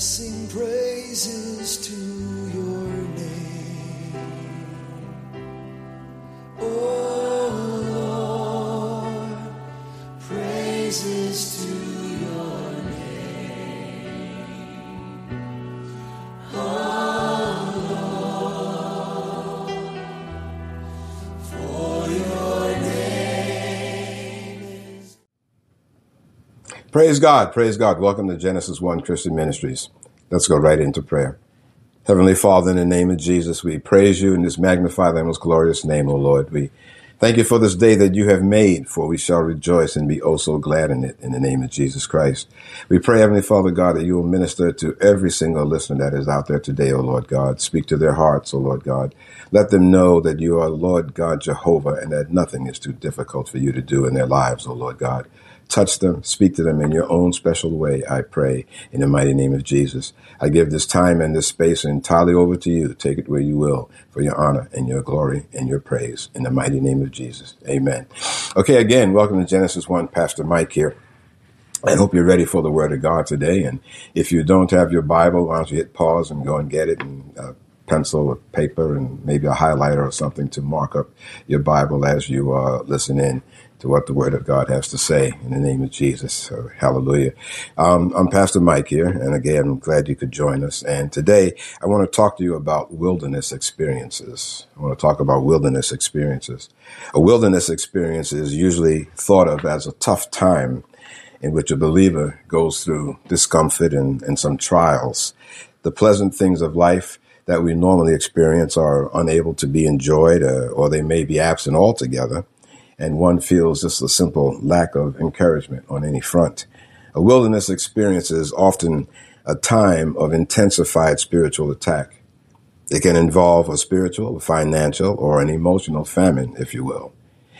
sing praises to your name. Oh Lord, praises to your name. Oh Lord, for your name is Praise God, praise God. Welcome to Genesis 1 Christian Ministries. Let's go right into prayer. Heavenly Father, in the name of Jesus, we praise you and just magnify thy most glorious name, O Lord. We thank you for this day that you have made, for we shall rejoice and be oh so glad in it, in the name of Jesus Christ. We pray, Heavenly Father God, that you will minister to every single listener that is out there today, O Lord God. Speak to their hearts, O Lord God. Let them know that you are Lord God Jehovah and that nothing is too difficult for you to do in their lives, O Lord God. Touch them, speak to them in your own special way, I pray, in the mighty name of Jesus. I give this time and this space entirely over to you. Take it where you will for your honor and your glory and your praise in the mighty name of Jesus. Amen. Okay, again, welcome to Genesis 1. Pastor Mike here. I hope you're ready for the Word of God today. And if you don't have your Bible, why don't you hit pause and go and get it and uh, pencil or paper and maybe a highlighter or something to mark up your Bible as you uh, listen in to what the Word of God has to say in the name of Jesus. So, hallelujah. Um, I'm Pastor Mike here, and again, I'm glad you could join us. And today, I want to talk to you about wilderness experiences. I want to talk about wilderness experiences. A wilderness experience is usually thought of as a tough time in which a believer goes through discomfort and, and some trials. The pleasant things of life that we normally experience are unable to be enjoyed, uh, or they may be absent altogether, and one feels just a simple lack of encouragement on any front. A wilderness experience is often a time of intensified spiritual attack. It can involve a spiritual, a financial, or an emotional famine, if you will.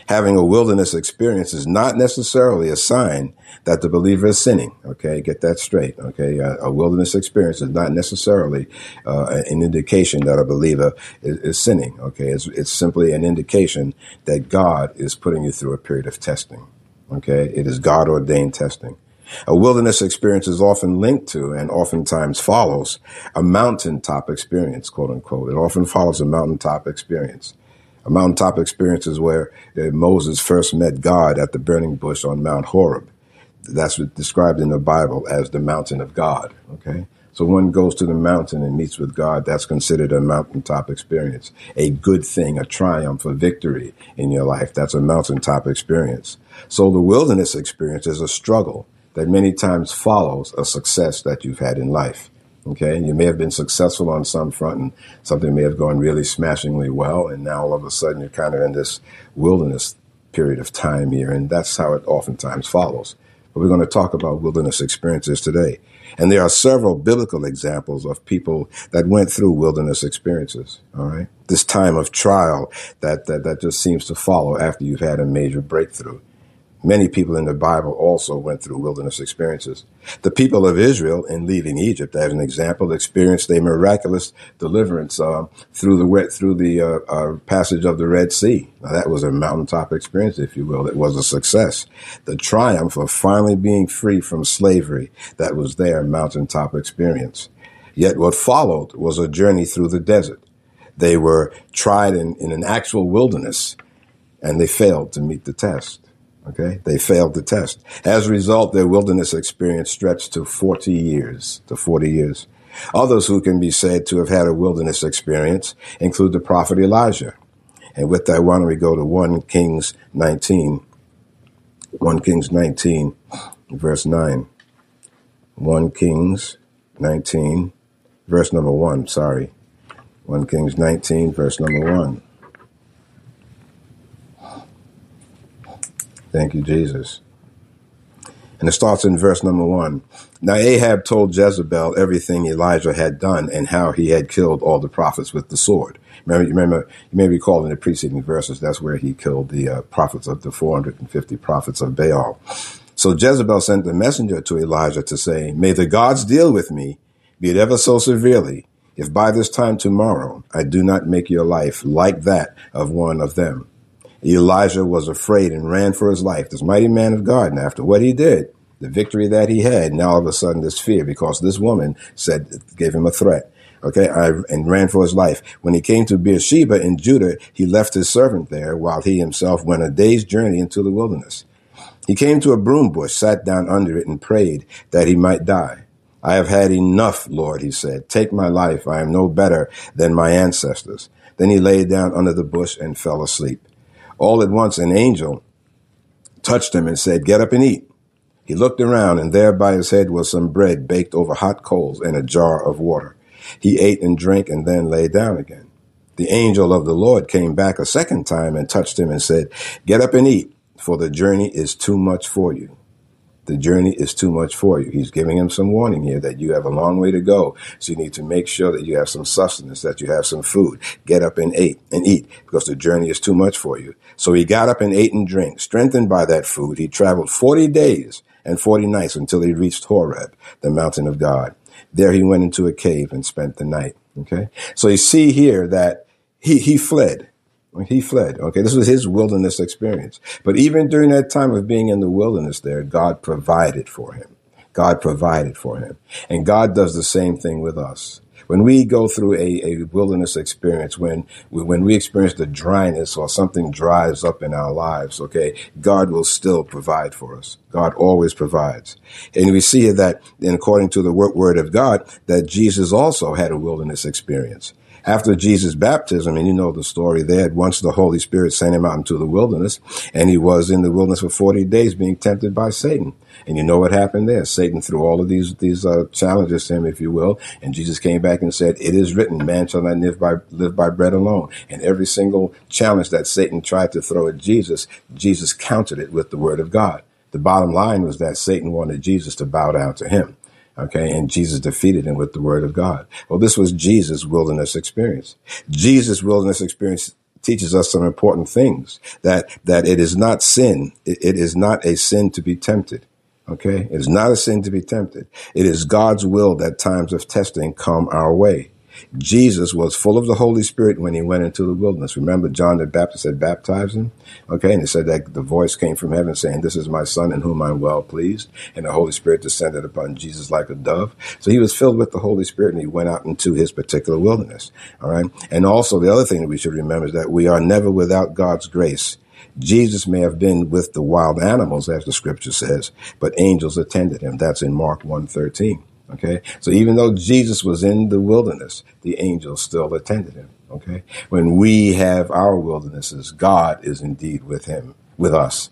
Having a wilderness experience is not necessarily a sign that the believer is sinning. Okay, get that straight. Okay, a, a wilderness experience is not necessarily uh, an indication that a believer is, is sinning. Okay, it's, it's simply an indication that God is putting you through a period of testing. Okay, it is God ordained testing. A wilderness experience is often linked to and oftentimes follows a mountaintop experience, quote unquote. It often follows a mountaintop experience. A mountaintop experience is where uh, Moses first met God at the burning bush on Mount Horeb. That's described in the Bible as the mountain of God. Okay. So one goes to the mountain and meets with God. That's considered a mountaintop experience, a good thing, a triumph, a victory in your life. That's a mountaintop experience. So the wilderness experience is a struggle that many times follows a success that you've had in life. Okay, and you may have been successful on some front and something may have gone really smashingly well, and now all of a sudden you're kind of in this wilderness period of time here, and that's how it oftentimes follows. But we're going to talk about wilderness experiences today. And there are several biblical examples of people that went through wilderness experiences. All right. This time of trial that, that, that just seems to follow after you've had a major breakthrough. Many people in the Bible also went through wilderness experiences. The people of Israel, in leaving Egypt, as an example, experienced a miraculous deliverance uh, through the wet through the uh, uh, passage of the Red Sea. Now, that was a mountaintop experience, if you will. It was a success. The triumph of finally being free from slavery that was their mountaintop experience. Yet what followed was a journey through the desert. They were tried in, in an actual wilderness, and they failed to meet the test. Okay, they failed the test. As a result, their wilderness experience stretched to 40 years, to 40 years. Others who can be said to have had a wilderness experience include the prophet Elijah. And with that, why don't we go to 1 Kings 19, 1 Kings 19, verse 9. 1 Kings 19, verse number 1, sorry. 1 Kings 19, verse number 1. Thank you, Jesus. And it starts in verse number one. Now Ahab told Jezebel everything Elijah had done and how he had killed all the prophets with the sword. Remember, remember you may recall in the preceding verses, that's where he killed the uh, prophets of the 450 prophets of Baal. So Jezebel sent a messenger to Elijah to say, May the gods deal with me, be it ever so severely, if by this time tomorrow I do not make your life like that of one of them. Elijah was afraid and ran for his life. This mighty man of God, and after what he did, the victory that he had. Now all of a sudden this fear because this woman said, gave him a threat. Okay, I, and ran for his life. When he came to Beersheba in Judah, he left his servant there while he himself went a day's journey into the wilderness. He came to a broom bush, sat down under it, and prayed that he might die. I have had enough, Lord, he said. Take my life. I am no better than my ancestors. Then he lay down under the bush and fell asleep. All at once, an angel touched him and said, Get up and eat. He looked around, and there by his head was some bread baked over hot coals and a jar of water. He ate and drank and then lay down again. The angel of the Lord came back a second time and touched him and said, Get up and eat, for the journey is too much for you. The journey is too much for you. He's giving him some warning here that you have a long way to go. So you need to make sure that you have some sustenance, that you have some food. Get up and eat and eat because the journey is too much for you. So he got up and ate and drank. Strengthened by that food, he traveled 40 days and 40 nights until he reached Horeb, the mountain of God. There he went into a cave and spent the night. Okay. So you see here that he, he fled. He fled. Okay. This was his wilderness experience. But even during that time of being in the wilderness there, God provided for him. God provided for him. And God does the same thing with us. When we go through a, a wilderness experience, when we, when we experience the dryness or something dries up in our lives, okay, God will still provide for us. God always provides. And we see that, and according to the word of God, that Jesus also had a wilderness experience after Jesus' baptism, and you know the story there, once the Holy Spirit sent him out into the wilderness, and he was in the wilderness for 40 days being tempted by Satan. And you know what happened there? Satan threw all of these, these, uh, challenges to him, if you will. And Jesus came back and said, it is written, man shall not live by, live by bread alone. And every single challenge that Satan tried to throw at Jesus, Jesus countered it with the word of God. The bottom line was that Satan wanted Jesus to bow down to him. Okay. And Jesus defeated him with the word of God. Well, this was Jesus' wilderness experience. Jesus' wilderness experience teaches us some important things that, that it is not sin. it, it is not a sin to be tempted. Okay. It is not a sin to be tempted. It is God's will that times of testing come our way. Jesus was full of the Holy Spirit when he went into the wilderness. Remember, John the Baptist had baptized him? Okay, and it said that the voice came from heaven saying, This is my son in whom I'm well pleased. And the Holy Spirit descended upon Jesus like a dove. So he was filled with the Holy Spirit and he went out into his particular wilderness. All right. And also, the other thing that we should remember is that we are never without God's grace. Jesus may have been with the wild animals, as the scripture says, but angels attended him. That's in Mark 113. Okay. So even though Jesus was in the wilderness, the angels still attended him. Okay. When we have our wildernesses, God is indeed with him, with us.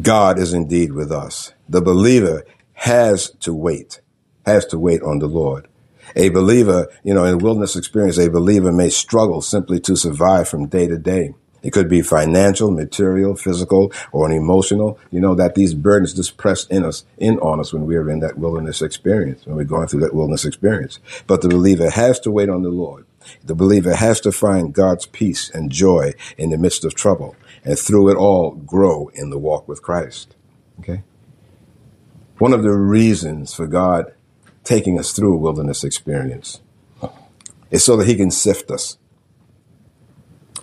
God is indeed with us. The believer has to wait, has to wait on the Lord. A believer, you know, in a wilderness experience, a believer may struggle simply to survive from day to day. It could be financial, material, physical, or an emotional. You know, that these burdens just press in us, in on us when we are in that wilderness experience, when we're going through that wilderness experience. But the believer has to wait on the Lord. The believer has to find God's peace and joy in the midst of trouble and through it all grow in the walk with Christ. Okay. One of the reasons for God taking us through a wilderness experience is so that he can sift us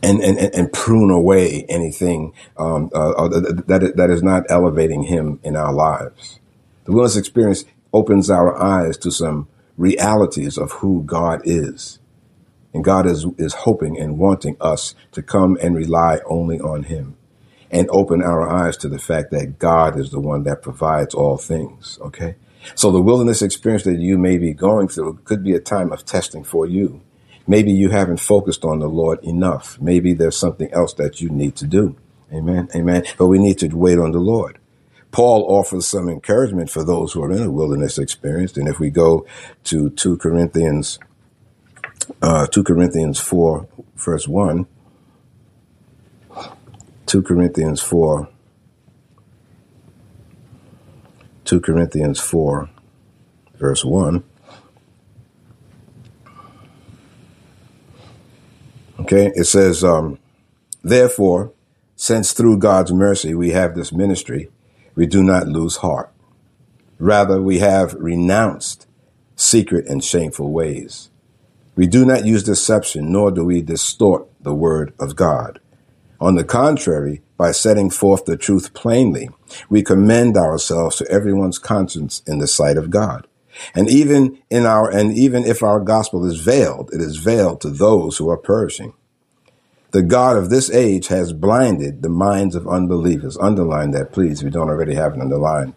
and, and, and prune away anything um, uh, uh that, that is not elevating him in our lives. The wilderness experience opens our eyes to some realities of who God is. And God is, is hoping and wanting us to come and rely only on him and open our eyes to the fact that God is the one that provides all things. Okay. So the wilderness experience that you may be going through could be a time of testing for you. Maybe you haven't focused on the Lord enough. Maybe there's something else that you need to do. Amen. Amen. But we need to wait on the Lord. Paul offers some encouragement for those who are in a wilderness experience. And if we go to 2 Corinthians, uh, 2 Corinthians 4, verse 1, 2 Corinthians 4, 2 Corinthians 4, verse 1, Okay, it says, um, therefore, since through God's mercy we have this ministry, we do not lose heart. Rather, we have renounced secret and shameful ways. We do not use deception, nor do we distort the word of God. On the contrary, by setting forth the truth plainly, we commend ourselves to everyone's conscience in the sight of God. And even in our, and even if our gospel is veiled, it is veiled to those who are perishing. The God of this age has blinded the minds of unbelievers. Underline that, please, if you don't already have it underlined.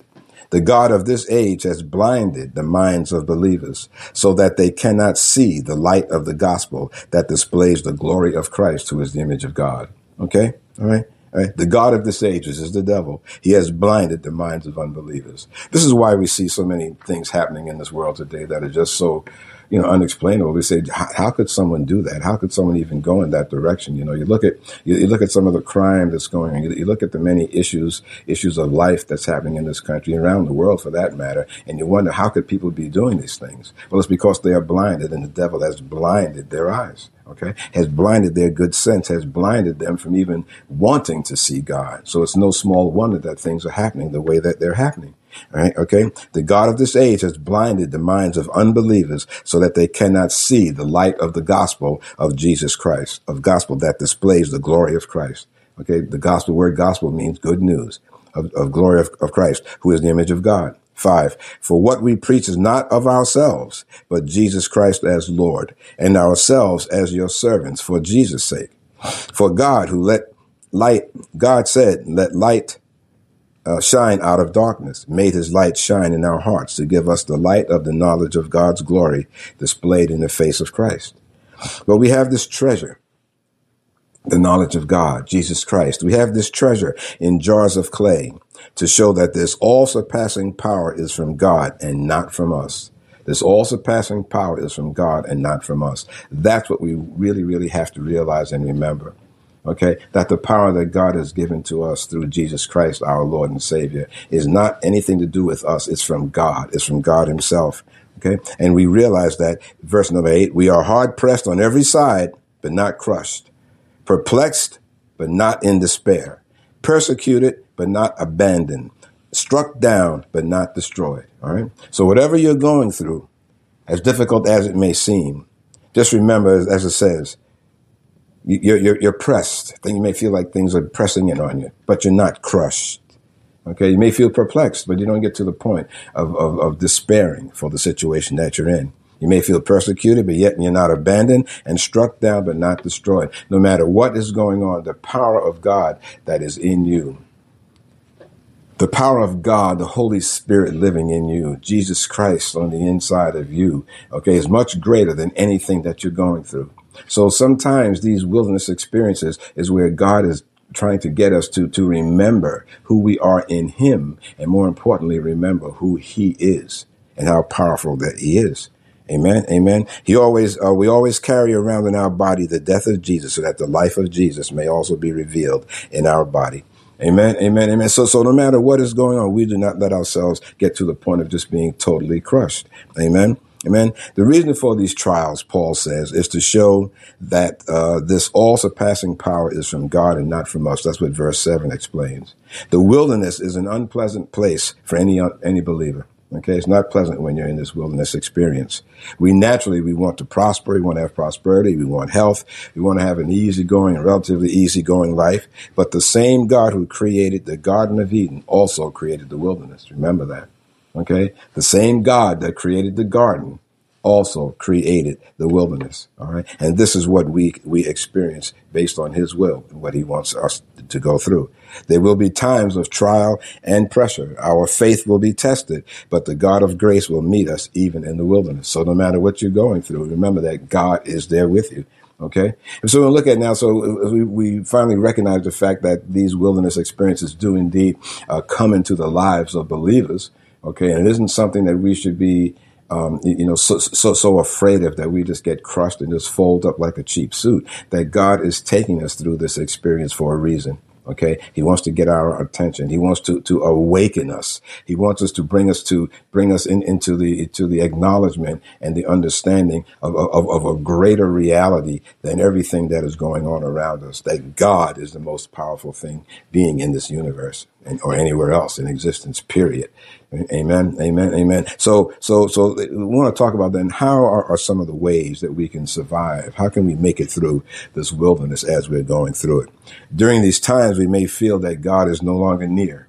The God of this age has blinded the minds of believers so that they cannot see the light of the gospel that displays the glory of Christ, who is the image of God. Okay? All right? All right? The God of this age is the devil. He has blinded the minds of unbelievers. This is why we see so many things happening in this world today that are just so you know, unexplainable. We say, how, could someone do that? How could someone even go in that direction? You know, you look at you, you look at some of the crime that's going on. You, you, look at the many issues issues of life that's happening in this country and around the world, for that matter, and you wonder how could people be doing these things? Well, it's because they are blinded, and the devil has blinded their eyes. Okay, has blinded their good sense, has blinded them from even wanting to see God. So it's no small wonder that things are happening the way that they're happening. Right? Okay. The God of this age has blinded the minds of unbelievers so that they cannot see the light of the gospel of Jesus Christ, of gospel that displays the glory of Christ. Okay. The gospel word gospel means good news of, of glory of, of Christ, who is the image of God. Five, for what we preach is not of ourselves, but Jesus Christ as Lord, and ourselves as your servants for Jesus' sake. For God, who let light, God said, let light uh, shine out of darkness, made his light shine in our hearts to give us the light of the knowledge of God's glory displayed in the face of Christ. But we have this treasure, the knowledge of God, Jesus Christ. We have this treasure in jars of clay to show that this all surpassing power is from God and not from us. This all surpassing power is from God and not from us. That's what we really, really have to realize and remember okay, that the power that God has given to us through Jesus Christ, our Lord and Savior, is not anything to do with us. It's from God. It's from God Himself. Okay. And we realize that verse number eight, we are hard pressed on every side, but not crushed, perplexed, but not in despair, persecuted, but not abandoned, struck down, but not destroyed. All right. So whatever you're going through, as difficult as it may seem, just remember, as it says, you're, you're, you're pressed. Then you may feel like things are pressing in on you, but you're not crushed. Okay. You may feel perplexed, but you don't get to the point of, of, of despairing for the situation that you're in. You may feel persecuted, but yet you're not abandoned and struck down, but not destroyed. No matter what is going on, the power of God that is in you, the power of God, the Holy Spirit living in you, Jesus Christ on the inside of you, okay, is much greater than anything that you're going through. So sometimes these wilderness experiences is where God is trying to get us to to remember who we are in him and more importantly remember who he is and how powerful that he is. Amen amen. He always uh, we always carry around in our body the death of jesus so that the life of jesus may also be revealed in our body. Amen amen amen. So so no matter what is going on we do not let ourselves get to the point of just being totally crushed. Amen Amen. The reason for these trials, Paul says, is to show that uh, this all surpassing power is from God and not from us. That's what verse 7 explains. The wilderness is an unpleasant place for any, any believer. Okay, it's not pleasant when you're in this wilderness experience. We naturally we want to prosper, we want to have prosperity, we want health, we want to have an easygoing, relatively easygoing life. But the same God who created the Garden of Eden also created the wilderness. Remember that. Okay? The same God that created the garden also created the wilderness. All right. And this is what we, we experience based on his will, and what he wants us to go through. There will be times of trial and pressure. Our faith will be tested, but the God of grace will meet us even in the wilderness. So no matter what you're going through, remember that God is there with you. Okay. And so we look at now, so we, we finally recognize the fact that these wilderness experiences do indeed uh, come into the lives of believers. Okay, and it isn't something that we should be, um, you know, so, so so afraid of that we just get crushed and just fold up like a cheap suit. That God is taking us through this experience for a reason. Okay. He wants to get our attention. He wants to, to awaken us. He wants us to bring us to, bring us in, into the, to the acknowledgement and the understanding of, of, of a greater reality than everything that is going on around us. That God is the most powerful thing being in this universe. Or anywhere else in existence, period. Amen, amen, amen. So, so, so we want to talk about then how are, are some of the ways that we can survive? How can we make it through this wilderness as we're going through it? During these times, we may feel that God is no longer near.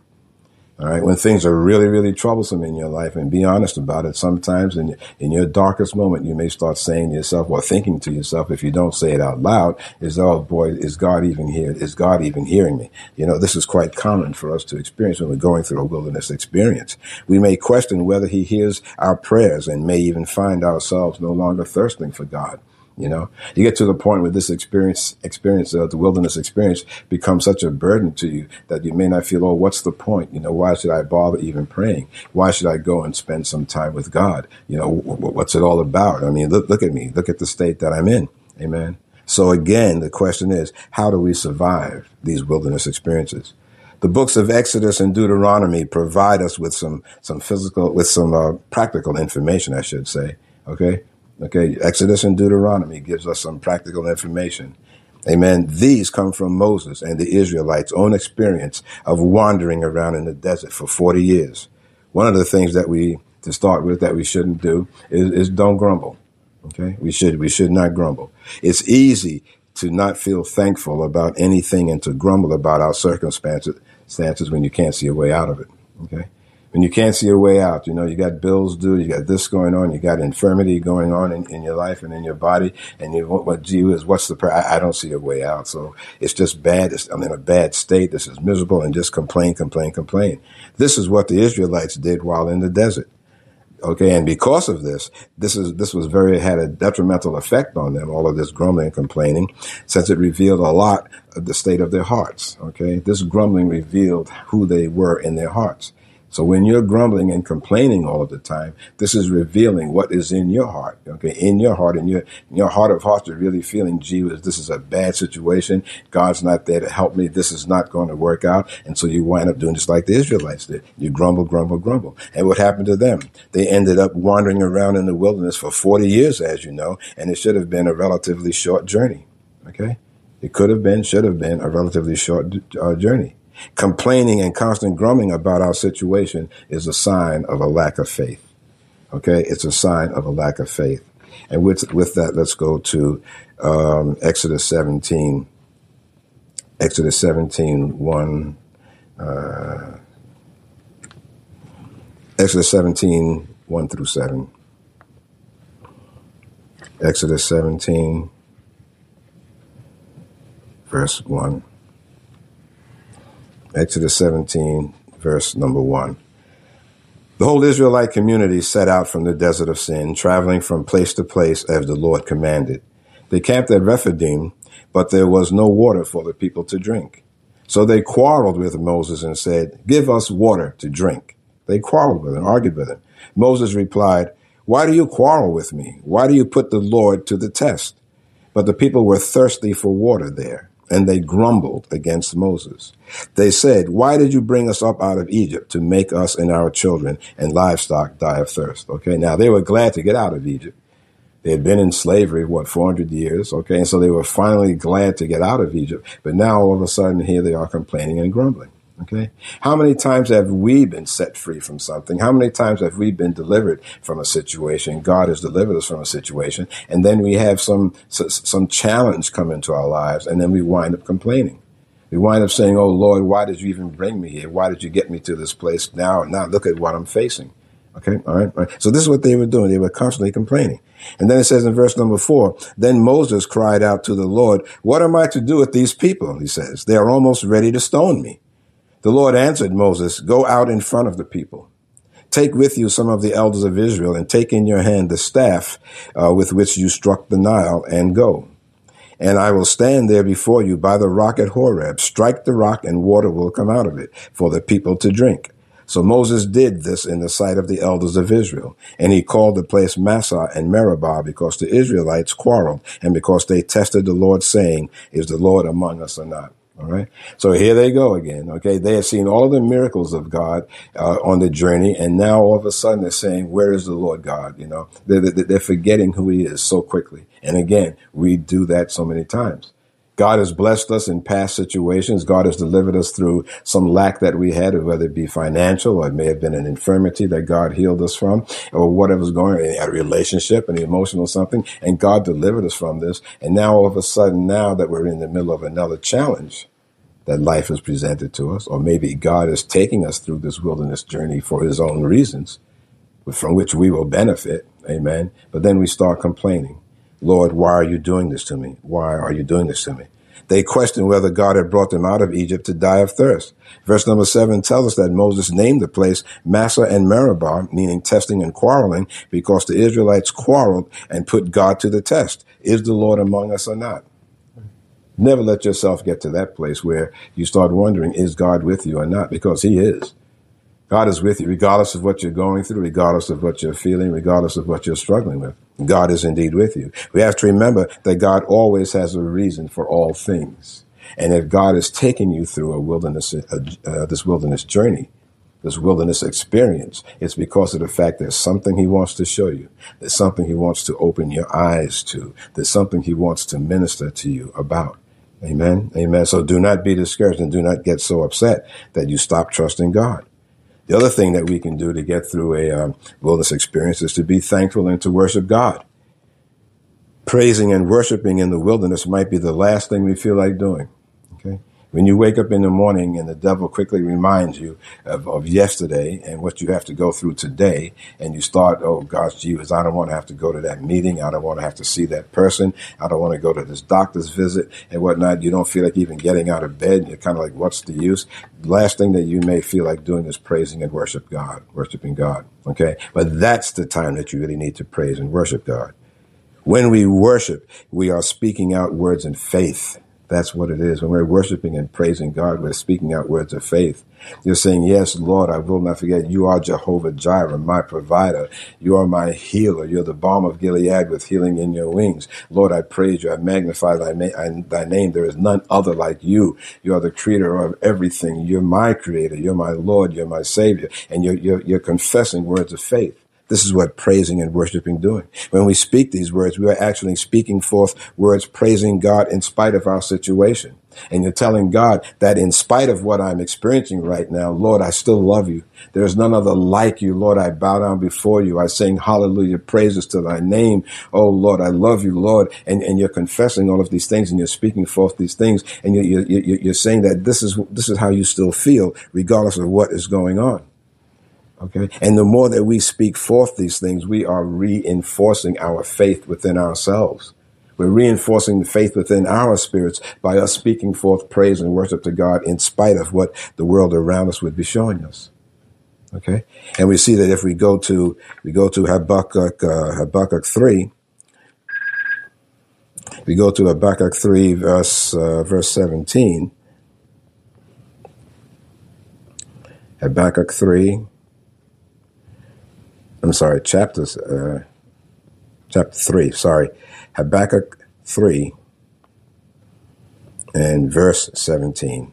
All right. When things are really, really troublesome in your life and be honest about it, sometimes in, in your darkest moment, you may start saying to yourself or thinking to yourself, if you don't say it out loud, is, oh boy, is God even here? Is God even hearing me? You know, this is quite common for us to experience when we're going through a wilderness experience. We may question whether he hears our prayers and may even find ourselves no longer thirsting for God. You know, you get to the point where this experience, experience, uh, the wilderness experience becomes such a burden to you that you may not feel, oh, what's the point? You know, why should I bother even praying? Why should I go and spend some time with God? You know, w- what's it all about? I mean, look, look at me. Look at the state that I'm in. Amen. So again, the question is, how do we survive these wilderness experiences? The books of Exodus and Deuteronomy provide us with some, some physical, with some uh, practical information, I should say. Okay. Okay, Exodus and Deuteronomy gives us some practical information. Amen. These come from Moses and the Israelites' own experience of wandering around in the desert for 40 years. One of the things that we, to start with, that we shouldn't do is, is don't grumble. Okay. We should, we should not grumble. It's easy to not feel thankful about anything and to grumble about our circumstances when you can't see a way out of it. Okay when you can't see a way out, you know, you got bills due, you got this going on, you got infirmity going on in, in your life and in your body, and you what, what gee is what's the I, I, don't see a way out, so it's just bad. It's, I'm in a bad state. This is miserable, and just complain, complain, complain. This is what the Israelites did while in the desert. Okay, and because of this, this is this was very had a detrimental effect on them. All of this grumbling and complaining, since it revealed a lot of the state of their hearts. Okay, this grumbling revealed who they were in their hearts. So when you're grumbling and complaining all of the time, this is revealing what is in your heart. Okay, in your heart, in your in your heart of hearts, you're really feeling, gee, this is a bad situation. God's not there to help me. This is not going to work out. And so you wind up doing just like the Israelites did. You grumble, grumble, grumble. And what happened to them? They ended up wandering around in the wilderness for 40 years, as you know, and it should have been a relatively short journey. Okay, it could have been, should have been a relatively short uh, journey. Complaining and constant grumbling about our situation is a sign of a lack of faith. Okay, it's a sign of a lack of faith. And with with that, let's go to um, Exodus 17. Exodus 17, 1. Uh, Exodus 17, 1 through 7. Exodus 17, verse 1. Exodus 17, verse number 1. The whole Israelite community set out from the desert of sin, traveling from place to place as the Lord commanded. They camped at Rephidim, but there was no water for the people to drink. So they quarreled with Moses and said, Give us water to drink. They quarreled with him, argued with him. Moses replied, Why do you quarrel with me? Why do you put the Lord to the test? But the people were thirsty for water there and they grumbled against Moses. They said, Why did you bring us up out of Egypt to make us and our children and livestock die of thirst? Okay, now they were glad to get out of Egypt. They had been in slavery, what, 400 years? Okay, and so they were finally glad to get out of Egypt. But now all of a sudden, here they are complaining and grumbling. Okay. How many times have we been set free from something? How many times have we been delivered from a situation? God has delivered us from a situation. And then we have some, some challenge come into our lives and then we wind up complaining. We wind up saying, Oh Lord, why did you even bring me here? Why did you get me to this place now? Now look at what I'm facing. Okay. All right. All right. So this is what they were doing. They were constantly complaining. And then it says in verse number four, then Moses cried out to the Lord, what am I to do with these people? He says, they are almost ready to stone me. The Lord answered Moses, Go out in front of the people. Take with you some of the elders of Israel and take in your hand the staff uh, with which you struck the Nile and go. And I will stand there before you by the rock at Horeb. Strike the rock and water will come out of it for the people to drink. So Moses did this in the sight of the elders of Israel. And he called the place Massah and Meribah because the Israelites quarreled and because they tested the Lord saying, Is the Lord among us or not? All right. So here they go again. Okay. They have seen all the miracles of God uh, on the journey. And now all of a sudden they're saying, where is the Lord God? You know, they're, they're forgetting who he is so quickly. And again, we do that so many times. God has blessed us in past situations. God has delivered us through some lack that we had, whether it be financial or it may have been an infirmity that God healed us from or whatever's going on, a relationship, an emotional something. And God delivered us from this. And now all of a sudden, now that we're in the middle of another challenge that life has presented to us, or maybe God is taking us through this wilderness journey for his own reasons, from which we will benefit. Amen. But then we start complaining. Lord, why are you doing this to me? Why are you doing this to me? They questioned whether God had brought them out of Egypt to die of thirst. Verse number seven tells us that Moses named the place Massah and Meribah, meaning testing and quarreling, because the Israelites quarreled and put God to the test. Is the Lord among us or not? Never let yourself get to that place where you start wondering, is God with you or not? Because he is. God is with you, regardless of what you're going through, regardless of what you're feeling, regardless of what you're struggling with. God is indeed with you. We have to remember that God always has a reason for all things. And if God is taking you through a wilderness, uh, uh, this wilderness journey, this wilderness experience, it's because of the fact there's something he wants to show you. There's something he wants to open your eyes to. There's something he wants to minister to you about. Amen. Amen. So do not be discouraged and do not get so upset that you stop trusting God. The other thing that we can do to get through a um, wilderness experience is to be thankful and to worship God. Praising and worshiping in the wilderness might be the last thing we feel like doing. When you wake up in the morning and the devil quickly reminds you of, of yesterday and what you have to go through today, and you start, oh gosh, Jesus, I don't want to have to go to that meeting. I don't want to have to see that person. I don't want to go to this doctor's visit and whatnot. You don't feel like even getting out of bed. You're kind of like, what's the use? Last thing that you may feel like doing is praising and worship God, worshiping God. Okay. But that's the time that you really need to praise and worship God. When we worship, we are speaking out words in faith. That's what it is. When we're worshiping and praising God, we're speaking out words of faith. You're saying, Yes, Lord, I will not forget. You are Jehovah Jireh, my provider. You are my healer. You're the balm of Gilead with healing in your wings. Lord, I praise you. I magnify thy, thy name. There is none other like you. You are the creator of everything. You're my creator. You're my Lord. You're my Savior. And you're, you're, you're confessing words of faith. This is what praising and worshiping doing. When we speak these words, we are actually speaking forth words praising God in spite of our situation. And you're telling God that in spite of what I'm experiencing right now, Lord, I still love you. There is none other like you. Lord, I bow down before you. I sing hallelujah praises to thy name. Oh Lord, I love you, Lord. And, and you're confessing all of these things and you're speaking forth these things. And you're, you're, you're saying that this is, this is how you still feel regardless of what is going on. Okay. And the more that we speak forth these things, we are reinforcing our faith within ourselves. We're reinforcing the faith within our spirits by us speaking forth praise and worship to God in spite of what the world around us would be showing us. Okay. And we see that if we go to, we go to Habakkuk, uh, Habakkuk 3, we go to Habakkuk 3 verse, uh, verse 17. Habakkuk 3, I'm sorry, chapters, uh, chapter 3, sorry, Habakkuk 3 and verse 17.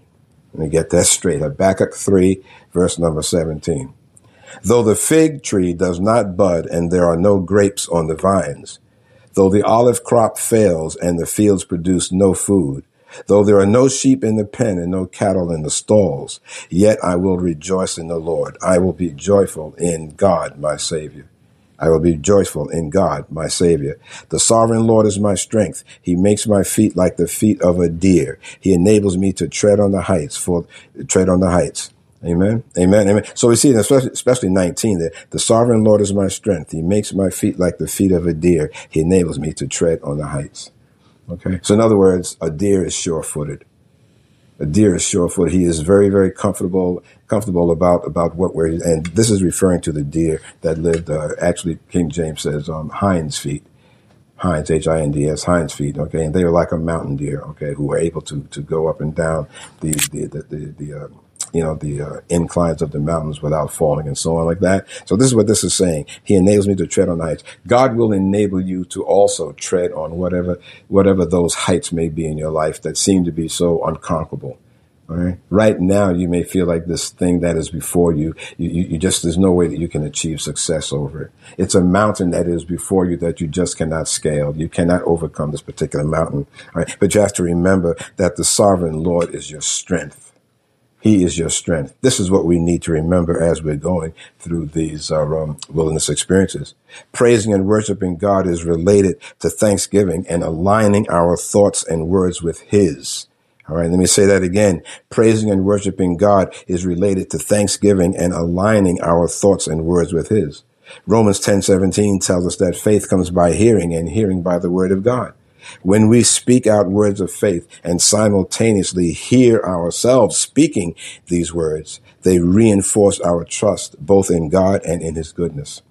Let me get that straight. Habakkuk 3, verse number 17. Though the fig tree does not bud and there are no grapes on the vines, though the olive crop fails and the fields produce no food, Though there are no sheep in the pen and no cattle in the stalls, yet I will rejoice in the Lord. I will be joyful in God, my Savior. I will be joyful in God, my Savior. The sovereign Lord is my strength. He makes my feet like the feet of a deer. He enables me to tread on the heights for tread on the heights. Amen. Amen. Amen. So we see, especially, especially 19 that the sovereign Lord is my strength. He makes my feet like the feet of a deer. He enables me to tread on the heights. Okay. So in other words, a deer is sure-footed. A deer is sure-footed. He is very, very comfortable, comfortable about, about what we're, and this is referring to the deer that lived, uh, actually King James says, um, hinds feet. Hinds, H-I-N-D-S, hinds feet, okay, and they were like a mountain deer, okay, who were able to, to go up and down the, the, the, the, the uh, you know, the uh, inclines of the mountains without falling and so on like that. So this is what this is saying. He enables me to tread on heights. God will enable you to also tread on whatever, whatever those heights may be in your life that seem to be so unconquerable. Right. Right now, you may feel like this thing that is before you, you, you, you just, there's no way that you can achieve success over it. It's a mountain that is before you that you just cannot scale. You cannot overcome this particular mountain. But you have to remember that the sovereign Lord is your strength. He is your strength. This is what we need to remember as we're going through these uh, um, wilderness experiences. Praising and worshiping God is related to thanksgiving and aligning our thoughts and words with His. All right, let me say that again. Praising and worshiping God is related to thanksgiving and aligning our thoughts and words with His. Romans 10 17 tells us that faith comes by hearing and hearing by the word of God. When we speak out words of faith and simultaneously hear ourselves speaking these words, they reinforce our trust both in God and in His goodness.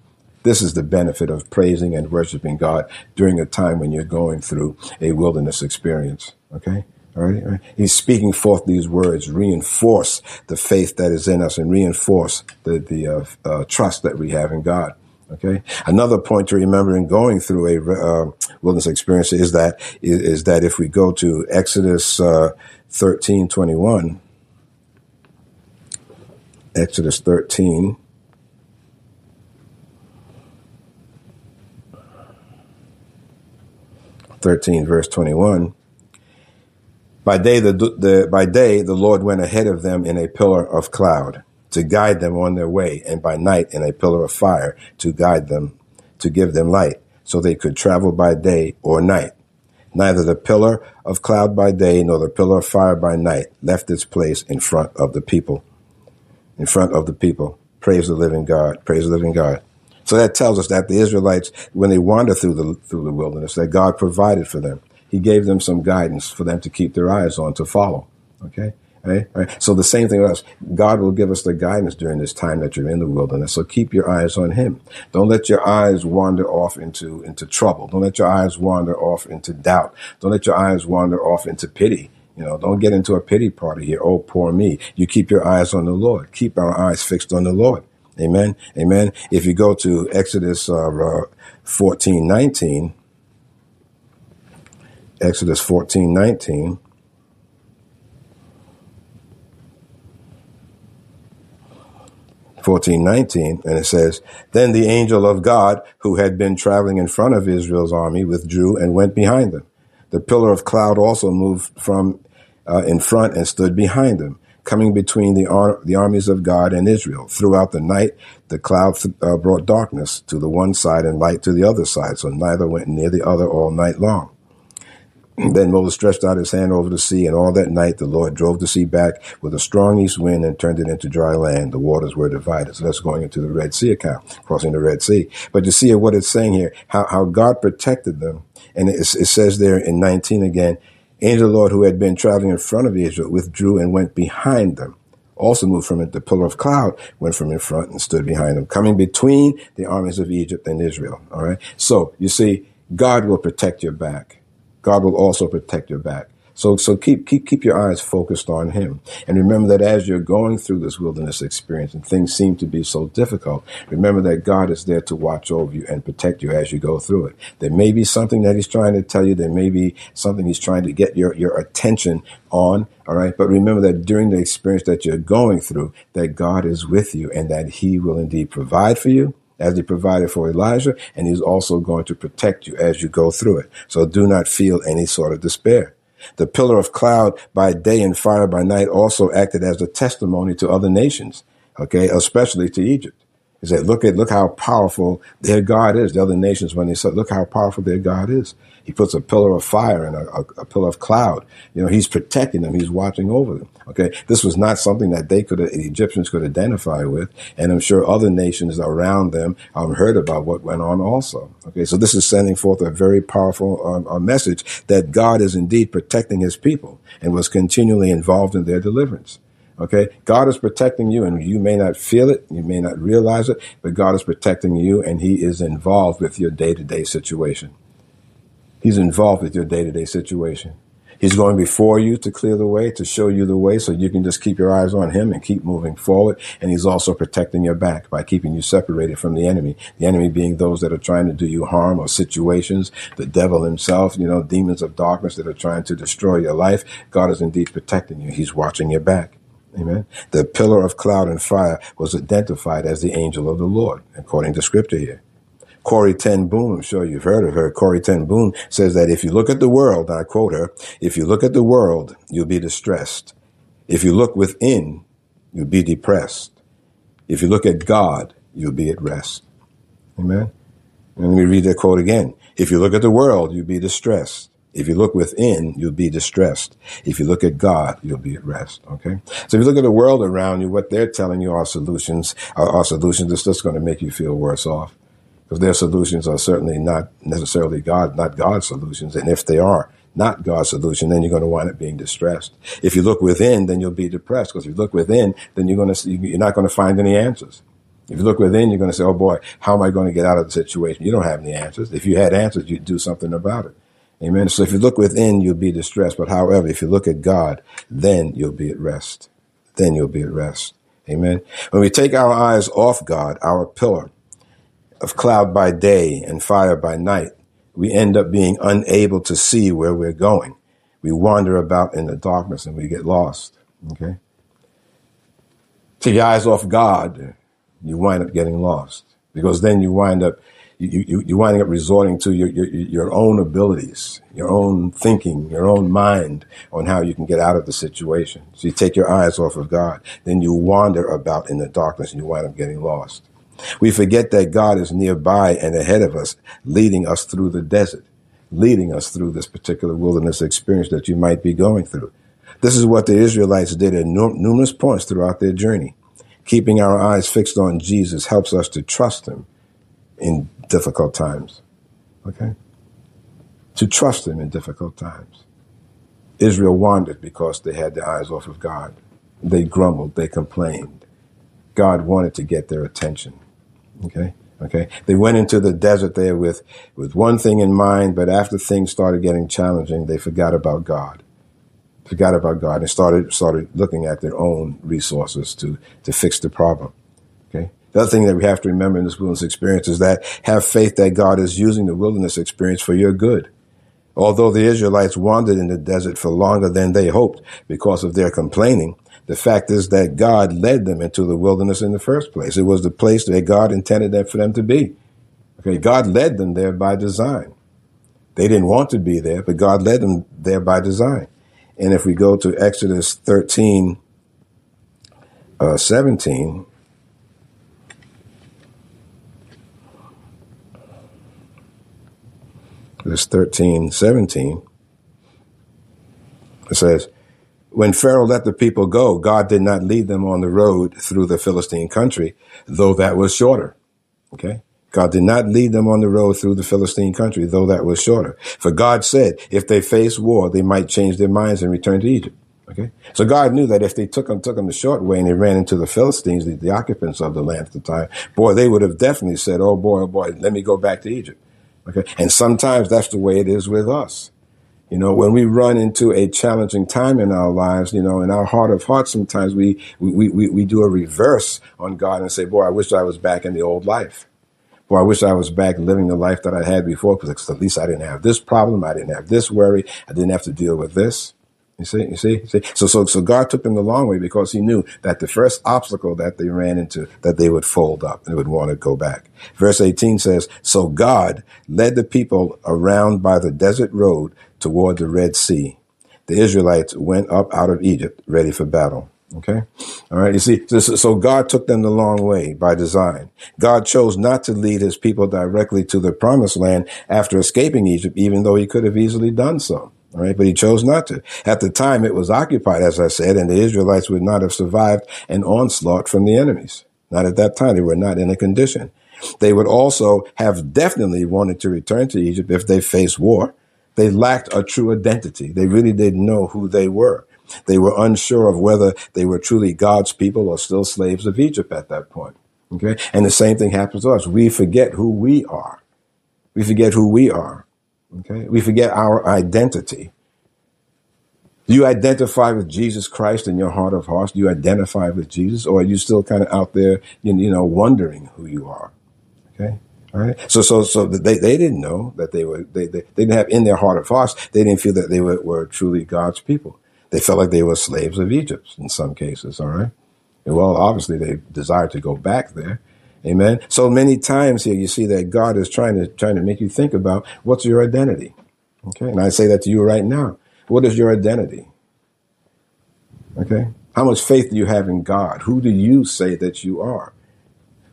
This is the benefit of praising and worshiping God during a time when you're going through a wilderness experience. Okay? All right, all right. He's speaking forth these words, reinforce the faith that is in us and reinforce the, the uh, uh, trust that we have in God. Okay. Another point to remember in going through a uh, wilderness experience is that is, is, that if we go to Exodus uh, thirteen twenty one, Exodus thirteen. Thirteen verse twenty one by day, the, the, by day, the Lord went ahead of them in a pillar of cloud to guide them on their way, and by night in a pillar of fire to guide them, to give them light, so they could travel by day or night. Neither the pillar of cloud by day nor the pillar of fire by night left its place in front of the people. In front of the people. Praise the living God. Praise the living God. So that tells us that the Israelites, when they wander through the through the wilderness, that God provided for them he gave them some guidance for them to keep their eyes on to follow. Okay. Right? Right? So the same thing with us. God will give us the guidance during this time that you're in the wilderness. So keep your eyes on Him. Don't let your eyes wander off into, into trouble. Don't let your eyes wander off into doubt. Don't let your eyes wander off into pity. You know, don't get into a pity party here. Oh, poor me. You keep your eyes on the Lord. Keep our eyes fixed on the Lord. Amen. Amen. If you go to Exodus uh, uh, 14, 19, Exodus 14 19. Fourteen nineteen, and it says, Then the angel of God, who had been traveling in front of Israel's army, withdrew and went behind them. The pillar of cloud also moved from uh, in front and stood behind them, coming between the, ar- the armies of God and Israel. Throughout the night, the cloud th- uh, brought darkness to the one side and light to the other side, so neither went near the other all night long. Then Moses stretched out his hand over the sea, and all that night the Lord drove the sea back with a strong east wind and turned it into dry land. The waters were divided. So that's going into the Red Sea account, crossing the Red Sea. But you see what it's saying here, how, how God protected them. And it, it says there in 19 again, Angel Lord who had been traveling in front of Israel withdrew and went behind them. Also moved from it, the pillar of cloud went from in front and stood behind them, coming between the armies of Egypt and Israel. All right. So you see, God will protect your back. God will also protect your back. So, so keep, keep, keep your eyes focused on Him. And remember that as you're going through this wilderness experience and things seem to be so difficult, remember that God is there to watch over you and protect you as you go through it. There may be something that He's trying to tell you. There may be something He's trying to get your, your attention on. All right. But remember that during the experience that you're going through, that God is with you and that He will indeed provide for you as he provided for Elijah, and he's also going to protect you as you go through it. So do not feel any sort of despair. The pillar of cloud by day and fire by night also acted as a testimony to other nations, okay, especially to Egypt. He said, look at, look how powerful their God is. The other nations, when they said, look how powerful their God is. He puts a pillar of fire and a, a, a, pillar of cloud. You know, he's protecting them. He's watching over them. Okay. This was not something that they could, the Egyptians could identify with. And I'm sure other nations around them um, heard about what went on also. Okay. So this is sending forth a very powerful um, message that God is indeed protecting his people and was continually involved in their deliverance. Okay. God is protecting you and you may not feel it. You may not realize it, but God is protecting you and he is involved with your day to day situation. He's involved with your day to day situation. He's going before you to clear the way, to show you the way so you can just keep your eyes on him and keep moving forward. And he's also protecting your back by keeping you separated from the enemy. The enemy being those that are trying to do you harm or situations, the devil himself, you know, demons of darkness that are trying to destroy your life. God is indeed protecting you. He's watching your back. Amen. The pillar of cloud and fire was identified as the angel of the Lord, according to scripture here. Corrie Ten Boom, I'm sure you've heard of her. Corrie Ten Boom says that if you look at the world, I quote her, if you look at the world, you'll be distressed. If you look within, you'll be depressed. If you look at God, you'll be at rest. Amen. And let me read that quote again. If you look at the world, you'll be distressed. If you look within, you'll be distressed. If you look at God, you'll be at rest. Okay. So if you look at the world around you, what they're telling you are solutions, are, are solutions that's just going to make you feel worse off because their solutions are certainly not necessarily God, not God's solutions. And if they are not God's solution, then you're going to wind up being distressed. If you look within, then you'll be depressed because if you look within, then you're going to see, you're not going to find any answers. If you look within, you're going to say, "Oh boy, how am I going to get out of the situation?" You don't have any answers. If you had answers, you'd do something about it. Amen. So if you look within, you'll be distressed. But however, if you look at God, then you'll be at rest. Then you'll be at rest. Amen. When we take our eyes off God, our pillar, of cloud by day and fire by night, we end up being unable to see where we're going. We wander about in the darkness and we get lost. Okay? Take your eyes off God, you wind up getting lost. Because then you wind up you, you, you winding up resorting to your, your, your own abilities, your own thinking, your own mind on how you can get out of the situation. So you take your eyes off of God, then you wander about in the darkness and you wind up getting lost. We forget that God is nearby and ahead of us, leading us through the desert, leading us through this particular wilderness experience that you might be going through. This is what the Israelites did at numerous points throughout their journey. Keeping our eyes fixed on Jesus helps us to trust Him in difficult times. Okay? To trust Him in difficult times. Israel wandered because they had their eyes off of God. They grumbled, they complained. God wanted to get their attention. Okay. Okay. They went into the desert there with, with one thing in mind, but after things started getting challenging, they forgot about God. Forgot about God and started, started looking at their own resources to, to fix the problem. Okay. The other thing that we have to remember in this wilderness experience is that have faith that God is using the wilderness experience for your good. Although the Israelites wandered in the desert for longer than they hoped because of their complaining, the fact is that God led them into the wilderness in the first place. It was the place that God intended that for them to be. Okay, God led them there by design. They didn't want to be there, but God led them there by design. And if we go to Exodus 13, uh, 17, Exodus 13, 17, it says, when Pharaoh let the people go, God did not lead them on the road through the Philistine country, though that was shorter. Okay. God did not lead them on the road through the Philistine country, though that was shorter. For God said, if they face war, they might change their minds and return to Egypt. Okay. So God knew that if they took them, took them the short way and they ran into the Philistines, the, the occupants of the land at the time, boy, they would have definitely said, oh boy, oh boy, let me go back to Egypt. Okay. And sometimes that's the way it is with us. You know, when we run into a challenging time in our lives, you know, in our heart of hearts, sometimes we, we, we, we do a reverse on God and say, boy, I wish I was back in the old life. Boy, I wish I was back living the life that I had before because at least I didn't have this problem. I didn't have this worry. I didn't have to deal with this. You see, you see, you see. So, so, so God took them the long way because He knew that the first obstacle that they ran into, that they would fold up and would want to go back. Verse 18 says, "So God led the people around by the desert road toward the Red Sea. The Israelites went up out of Egypt ready for battle." Okay. All right. You see, so, God took them the long way by design. God chose not to lead his people directly to the promised land after escaping Egypt, even though he could have easily done so. All right, but he chose not to. At the time, it was occupied, as I said, and the Israelites would not have survived an onslaught from the enemies. Not at that time. They were not in a condition. They would also have definitely wanted to return to Egypt if they faced war. They lacked a true identity. They really didn't know who they were. They were unsure of whether they were truly God's people or still slaves of Egypt at that point. Okay. And the same thing happens to us. We forget who we are. We forget who we are. Okay. We forget our identity. Do you identify with Jesus Christ in your heart of hearts? Do you identify with Jesus, or are you still kind of out there, you know, wondering who you are? Okay. Right. So, so, so they, they didn't know that they were, they, they, they didn't have in their heart of hearts, they didn't feel that they were, were truly God's people. They felt like they were slaves of Egypt in some cases. All right. And well, obviously they desired to go back there. Amen. So many times here you see that God is trying to, trying to make you think about what's your identity. Okay. And I say that to you right now. What is your identity? Okay. How much faith do you have in God? Who do you say that you are?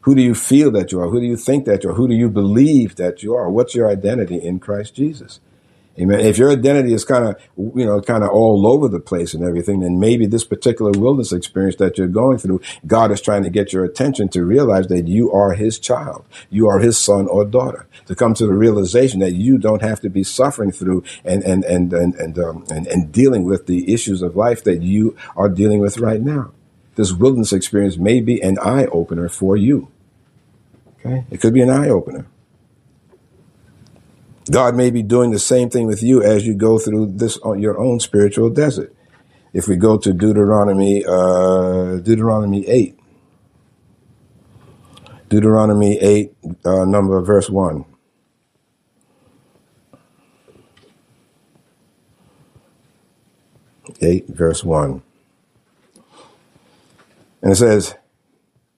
Who do you feel that you are? Who do you think that you are? Who do you believe that you are? What's your identity in Christ Jesus? Amen. If your identity is kind of, you know, kind of all over the place and everything, then maybe this particular wilderness experience that you're going through, God is trying to get your attention to realize that you are his child. You are his son or daughter. To come to the realization that you don't have to be suffering through and, and, and, and, and, um, and, and dealing with the issues of life that you are dealing with right now. This wilderness experience may be an eye opener for you. Okay. It could be an eye opener. God may be doing the same thing with you as you go through this on your own spiritual desert. If we go to Deuteronomy, uh, Deuteronomy 8, Deuteronomy 8, uh, number verse 1. Eight verse one, and it says,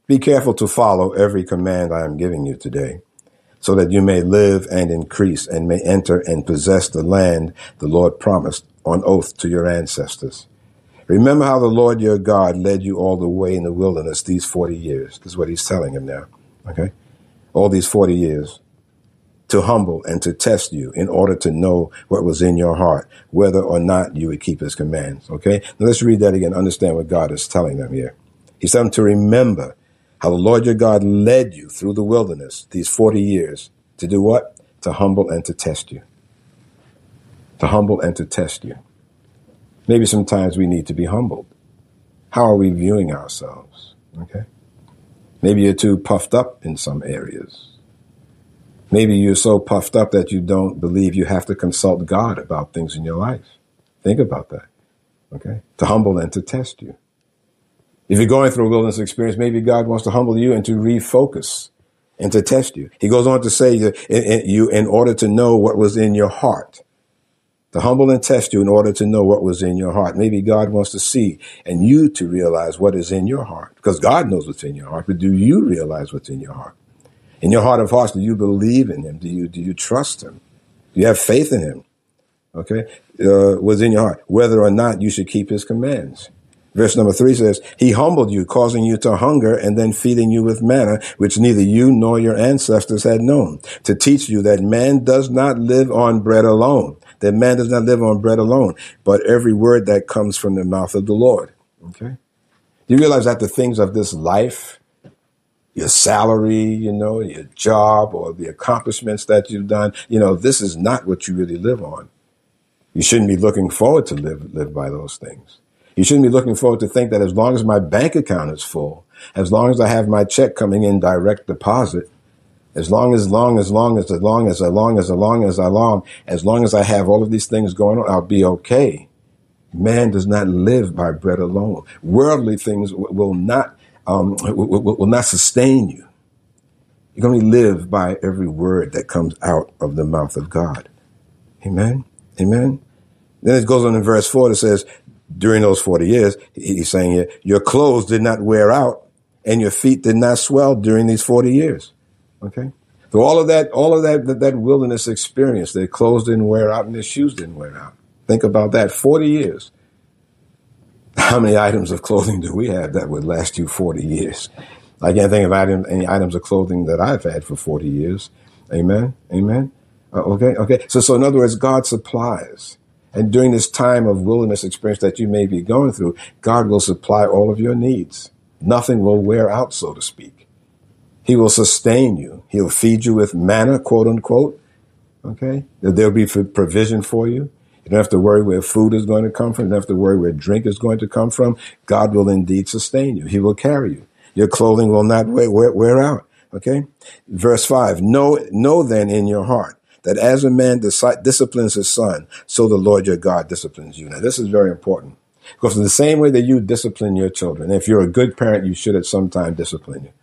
"Be careful to follow every command I am giving you today, so that you may live and increase and may enter and possess the land the Lord promised on oath to your ancestors. Remember how the Lord your God led you all the way in the wilderness these 40 years. This is what he's telling him now. Okay? All these 40 years to humble and to test you in order to know what was in your heart, whether or not you would keep his commands. Okay? Now let's read that again. Understand what God is telling them here. He's telling to remember how the Lord your God led you through the wilderness these 40 years to do what? To humble and to test you. To humble and to test you. Maybe sometimes we need to be humbled. How are we viewing ourselves? Okay. Maybe you're too puffed up in some areas. Maybe you're so puffed up that you don't believe you have to consult God about things in your life. Think about that. Okay. To humble and to test you. If you're going through a wilderness experience, maybe God wants to humble you and to refocus and to test you. He goes on to say that you in order to know what was in your heart. To humble and test you in order to know what was in your heart. Maybe God wants to see and you to realize what is in your heart. Because God knows what's in your heart, but do you realize what's in your heart? In your heart of hearts, do you believe in him? Do you do you trust him? Do you have faith in him? Okay? Uh, what's in your heart? Whether or not you should keep his commands. Verse number three says, He humbled you, causing you to hunger and then feeding you with manna, which neither you nor your ancestors had known, to teach you that man does not live on bread alone, that man does not live on bread alone, but every word that comes from the mouth of the Lord. Okay? Do you realize that the things of this life, your salary, you know, your job or the accomplishments that you've done, you know, this is not what you really live on. You shouldn't be looking forward to live, live by those things. You shouldn't be looking forward to think that as long as my bank account is full, as long as I have my check coming in direct deposit, as long as long as long as as long as long as long as long as long as I have all of these things going on, I'll be okay. Man does not live by bread alone. Worldly things will not um, will, will not sustain you. You can only live by every word that comes out of the mouth of God. Amen. Amen. Then it goes on in verse four. It says, during those 40 years, he's saying here, your clothes did not wear out and your feet did not swell during these 40 years. Okay. So all of that, all of that, that, that wilderness experience, their clothes didn't wear out and their shoes didn't wear out. Think about that. 40 years. How many items of clothing do we have that would last you 40 years? I can't think of item, any items of clothing that I've had for 40 years. Amen. Amen. Uh, okay. Okay. So, so in other words, God supplies. And during this time of wilderness experience that you may be going through, God will supply all of your needs. Nothing will wear out, so to speak. He will sustain you. He'll feed you with manna, quote unquote. Okay. There'll be provision for you. You don't have to worry where food is going to come from. You don't have to worry where drink is going to come from. God will indeed sustain you. He will carry you. Your clothing will not wear, wear, wear out. Okay. Verse five. Know, know then in your heart that as a man disciplines his son, so the Lord your God disciplines you. Now, this is very important because in the same way that you discipline your children, if you're a good parent, you should at some time discipline you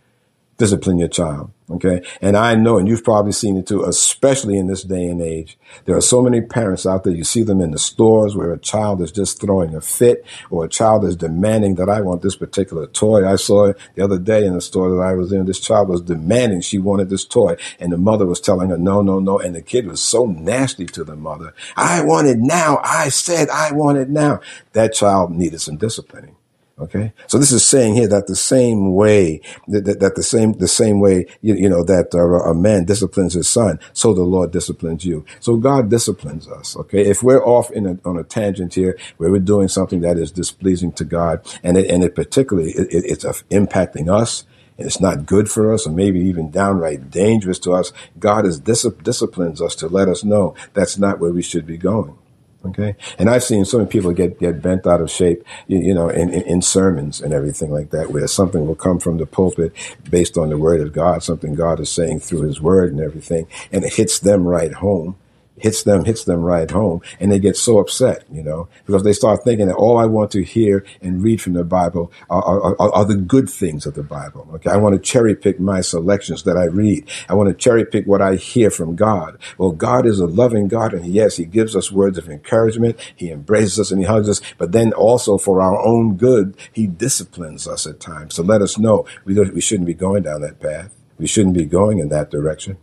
discipline your child. Okay. And I know, and you've probably seen it too, especially in this day and age. There are so many parents out there. You see them in the stores where a child is just throwing a fit or a child is demanding that I want this particular toy. I saw it the other day in the store that I was in. This child was demanding she wanted this toy and the mother was telling her no, no, no. And the kid was so nasty to the mother. I want it now. I said I want it now. That child needed some disciplining. Okay, so this is saying here that the same way that, that, that the same the same way you, you know that uh, a man disciplines his son, so the Lord disciplines you. So God disciplines us. Okay, if we're off in a, on a tangent here where we're doing something that is displeasing to God, and it, and it particularly it, it, it's impacting us, and it's not good for us, or maybe even downright dangerous to us, God is dis- disciplines us to let us know that's not where we should be going. Okay. And I've seen so many people get, get bent out of shape, you, you know, in, in, in, sermons and everything like that, where something will come from the pulpit based on the word of God, something God is saying through his word and everything, and it hits them right home hits them, hits them right home. And they get so upset, you know, because they start thinking that all I want to hear and read from the Bible are, are, are, the good things of the Bible. Okay. I want to cherry pick my selections that I read. I want to cherry pick what I hear from God. Well, God is a loving God. And yes, he gives us words of encouragement. He embraces us and he hugs us. But then also for our own good, he disciplines us at times to let us know we, we shouldn't be going down that path. We shouldn't be going in that direction.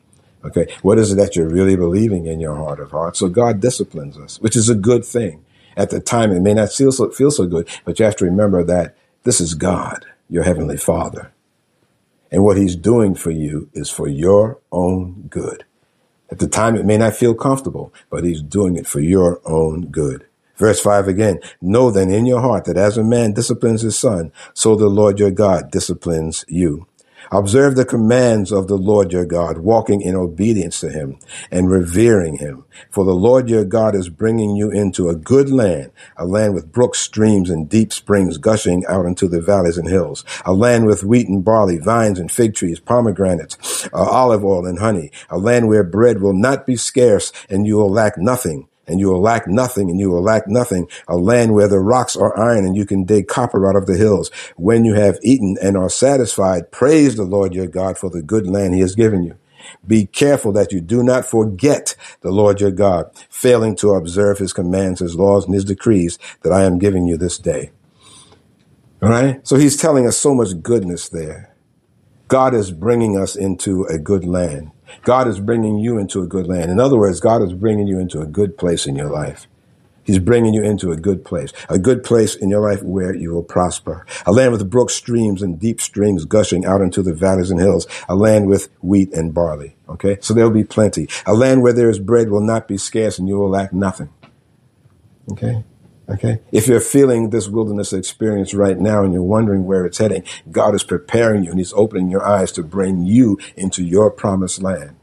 Okay. What is it that you're really believing in your heart of hearts? So God disciplines us, which is a good thing. At the time, it may not feel so, feel so good, but you have to remember that this is God, your heavenly father. And what he's doing for you is for your own good. At the time, it may not feel comfortable, but he's doing it for your own good. Verse 5 again, know then in your heart that as a man disciplines his son, so the Lord your God disciplines you. Observe the commands of the Lord your God, walking in obedience to him and revering him. For the Lord your God is bringing you into a good land, a land with brooks, streams, and deep springs gushing out into the valleys and hills, a land with wheat and barley, vines and fig trees, pomegranates, uh, olive oil and honey, a land where bread will not be scarce and you will lack nothing and you will lack nothing and you will lack nothing. A land where the rocks are iron and you can dig copper out of the hills. When you have eaten and are satisfied, praise the Lord your God for the good land he has given you. Be careful that you do not forget the Lord your God, failing to observe his commands, his laws, and his decrees that I am giving you this day. All right. So he's telling us so much goodness there. God is bringing us into a good land. God is bringing you into a good land. In other words, God is bringing you into a good place in your life. He's bringing you into a good place, a good place in your life where you will prosper. A land with brook streams, and deep streams gushing out into the valleys and hills. A land with wheat and barley. Okay. So there'll be plenty. A land where there is bread will not be scarce and you will lack nothing. Okay. Okay. If you're feeling this wilderness experience right now and you're wondering where it's heading, God is preparing you and he's opening your eyes to bring you into your promised land.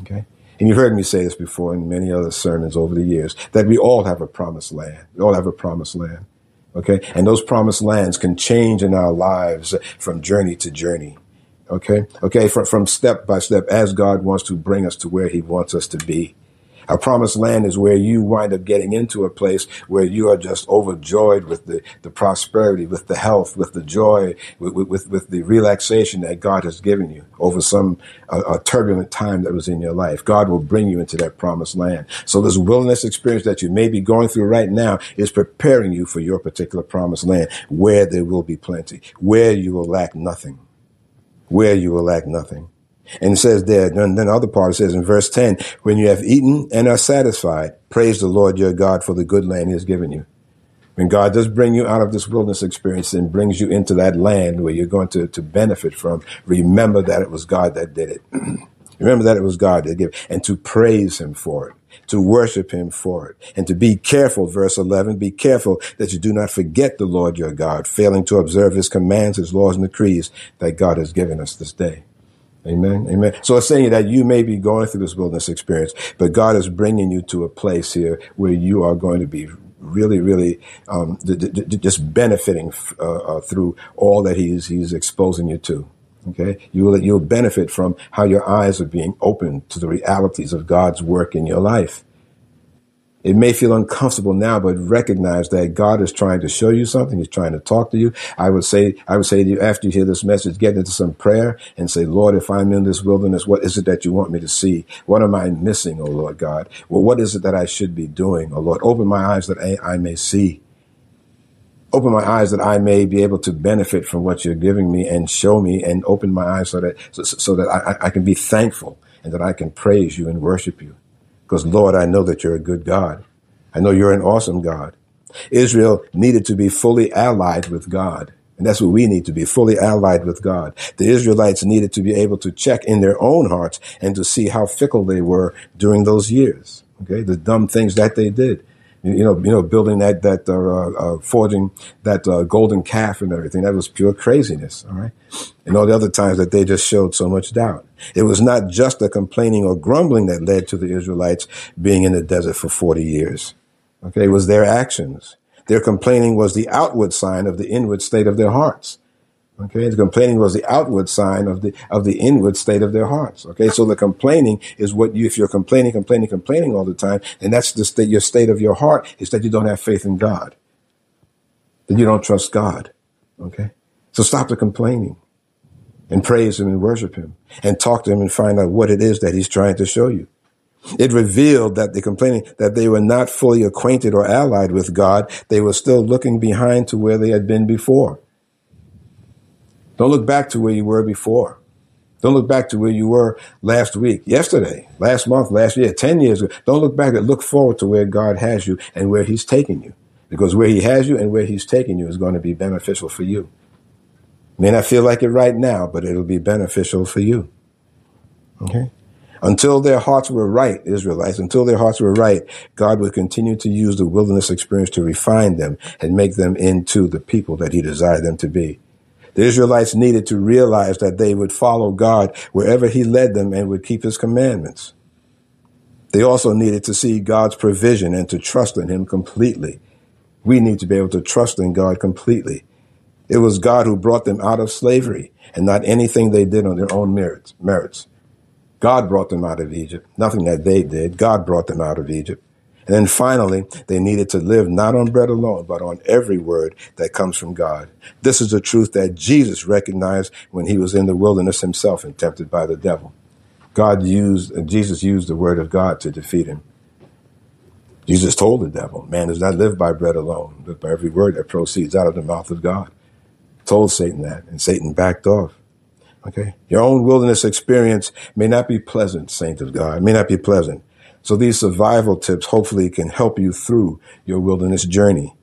Okay. And you've heard me say this before in many other sermons over the years that we all have a promised land. We all have a promised land. Okay. And those promised lands can change in our lives from journey to journey. Okay. Okay. From, from step by step as God wants to bring us to where he wants us to be. A promised land is where you wind up getting into a place where you are just overjoyed with the, the prosperity, with the health, with the joy, with, with, with the relaxation that God has given you over some uh, a turbulent time that was in your life. God will bring you into that promised land. So this wilderness experience that you may be going through right now is preparing you for your particular promised land where there will be plenty, where you will lack nothing, where you will lack nothing. And it says there, and then the other part it says in verse 10, when you have eaten and are satisfied, praise the Lord your God for the good land he has given you. When God does bring you out of this wilderness experience and brings you into that land where you're going to, to benefit from, remember that it was God that did it. remember that it was God that gave it, and to praise him for it to worship him for it and to be careful, verse 11, be careful that you do not forget the Lord your God, failing to observe his commands, his laws and decrees that God has given us this day. Amen. Amen. So it's saying that you may be going through this wilderness experience, but God is bringing you to a place here where you are going to be really, really um, d- d- d- just benefiting uh, uh, through all that He's He's exposing you to. Okay. You will, you'll benefit from how your eyes are being opened to the realities of God's work in your life. It may feel uncomfortable now, but recognize that God is trying to show you something. He's trying to talk to you. I would say, I would say to you after you hear this message, get into some prayer and say, Lord, if I'm in this wilderness, what is it that you want me to see? What am I missing, oh Lord God? Well, what is it that I should be doing, oh Lord? Open my eyes that I, I may see. Open my eyes that I may be able to benefit from what you're giving me and show me and open my eyes so that, so, so that I, I can be thankful and that I can praise you and worship you. Because Lord, I know that you're a good God. I know you're an awesome God. Israel needed to be fully allied with God. And that's what we need to be fully allied with God. The Israelites needed to be able to check in their own hearts and to see how fickle they were during those years. Okay. The dumb things that they did you know, you know, building that, that, uh, uh, forging that, uh, golden calf and everything. That was pure craziness. All right. And all the other times that they just showed so much doubt. It was not just the complaining or grumbling that led to the Israelites being in the desert for 40 years. Okay. It was their actions. Their complaining was the outward sign of the inward state of their hearts. Okay, the complaining was the outward sign of the of the inward state of their hearts. Okay, so the complaining is what you if you're complaining, complaining, complaining all the time, and that's the state your state of your heart is that you don't have faith in God. That you don't trust God. Okay? So stop the complaining and praise him and worship him and talk to him and find out what it is that he's trying to show you. It revealed that the complaining that they were not fully acquainted or allied with God. They were still looking behind to where they had been before. Don't look back to where you were before. Don't look back to where you were last week, yesterday, last month, last year, 10 years ago. Don't look back look forward to where God has you and where he's taking you. Because where he has you and where he's taking you is going to be beneficial for you. May not feel like it right now, but it'll be beneficial for you. Okay? Until their hearts were right, Israelites, until their hearts were right, God would continue to use the wilderness experience to refine them and make them into the people that he desired them to be. The Israelites needed to realize that they would follow God wherever he led them and would keep his commandments. They also needed to see God's provision and to trust in him completely. We need to be able to trust in God completely. It was God who brought them out of slavery and not anything they did on their own merits. merits. God brought them out of Egypt. Nothing that they did. God brought them out of Egypt. And then finally, they needed to live not on bread alone, but on every word that comes from God. This is a truth that Jesus recognized when he was in the wilderness himself and tempted by the devil. God used, Jesus used the word of God to defeat him. Jesus told the devil, man does not live by bread alone, but by every word that proceeds out of the mouth of God. Told Satan that, and Satan backed off. Okay. Your own wilderness experience may not be pleasant, saint of God. It may not be pleasant. So these survival tips hopefully can help you through your wilderness journey.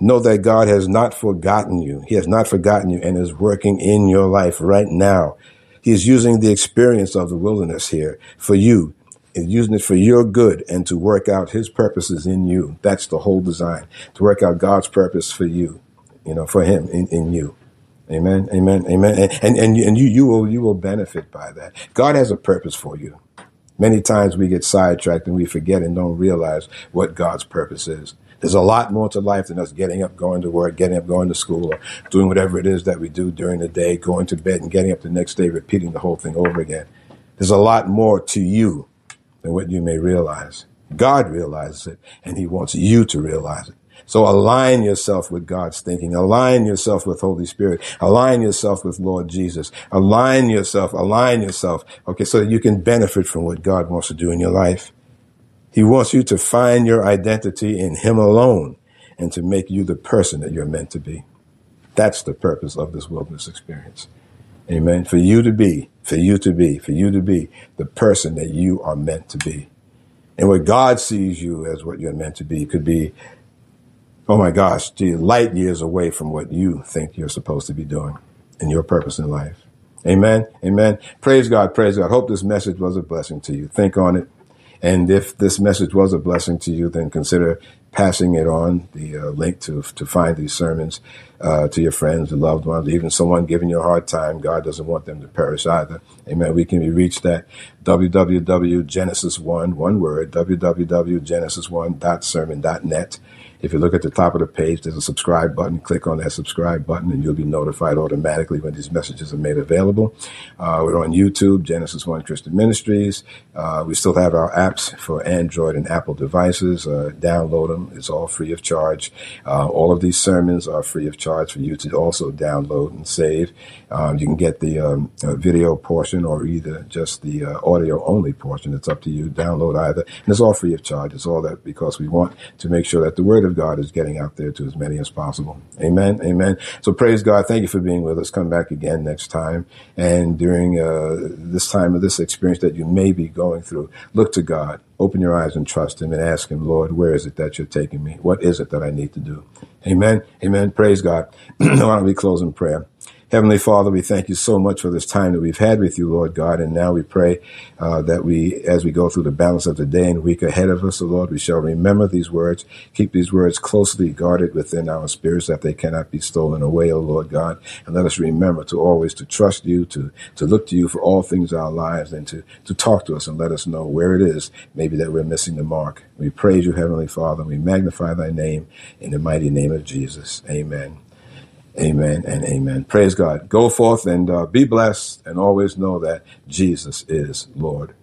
Know that God has not forgotten you. He has not forgotten you and is working in your life right now. He is using the experience of the wilderness here for you and using it for your good and to work out his purposes in you. That's the whole design to work out God's purpose for you, you know, for him in, in you. Amen. Amen. Amen. And, and, and, you, and you, you will, you will benefit by that. God has a purpose for you. Many times we get sidetracked and we forget and don't realize what God's purpose is. There's a lot more to life than us getting up, going to work, getting up, going to school, or doing whatever it is that we do during the day, going to bed and getting up the next day, repeating the whole thing over again. There's a lot more to you than what you may realize. God realizes it, and He wants you to realize it. So align yourself with God's thinking. Align yourself with Holy Spirit. Align yourself with Lord Jesus. Align yourself. Align yourself. Okay. So that you can benefit from what God wants to do in your life. He wants you to find your identity in Him alone and to make you the person that you're meant to be. That's the purpose of this wilderness experience. Amen. For you to be, for you to be, for you to be the person that you are meant to be. And what God sees you as what you're meant to be could be oh my gosh, gee, light years away from what you think you're supposed to be doing and your purpose in life. Amen. Amen. Praise God. Praise God. Hope this message was a blessing to you. Think on it. And if this message was a blessing to you, then consider passing it on, the uh, link to, to find these sermons uh, to your friends and loved ones, even someone giving you a hard time. God doesn't want them to perish either. Amen. We can be reached at www.genesis1, one word, www.genesis1.sermon.net. If you look at the top of the page, there's a subscribe button. Click on that subscribe button, and you'll be notified automatically when these messages are made available. Uh, we're on YouTube, Genesis One Christian Ministries. Uh, we still have our apps for Android and Apple devices. Uh, download them; it's all free of charge. Uh, all of these sermons are free of charge for you to also download and save. Um, you can get the um, uh, video portion or either just the uh, audio only portion. It's up to you. Download either, and it's all free of charge. It's all that because we want to make sure that the Word of God is getting out there to as many as possible. Amen. Amen. So praise God. Thank you for being with us. Come back again next time. And during uh, this time of this experience that you may be going through, look to God. Open your eyes and trust Him and ask Him, Lord, where is it that you're taking me? What is it that I need to do? Amen. Amen. Praise God. Why don't we close in prayer? Heavenly Father, we thank you so much for this time that we've had with you, Lord God. And now we pray uh, that we, as we go through the balance of the day and week ahead of us, O Lord, we shall remember these words, keep these words closely guarded within our spirits that they cannot be stolen away, O Lord God. And let us remember to always to trust you, to, to look to you for all things in our lives and to, to talk to us and let us know where it is maybe that we're missing the mark. We praise you, Heavenly Father. We magnify thy name in the mighty name of Jesus. Amen. Amen and amen. Praise God. Go forth and uh, be blessed and always know that Jesus is Lord.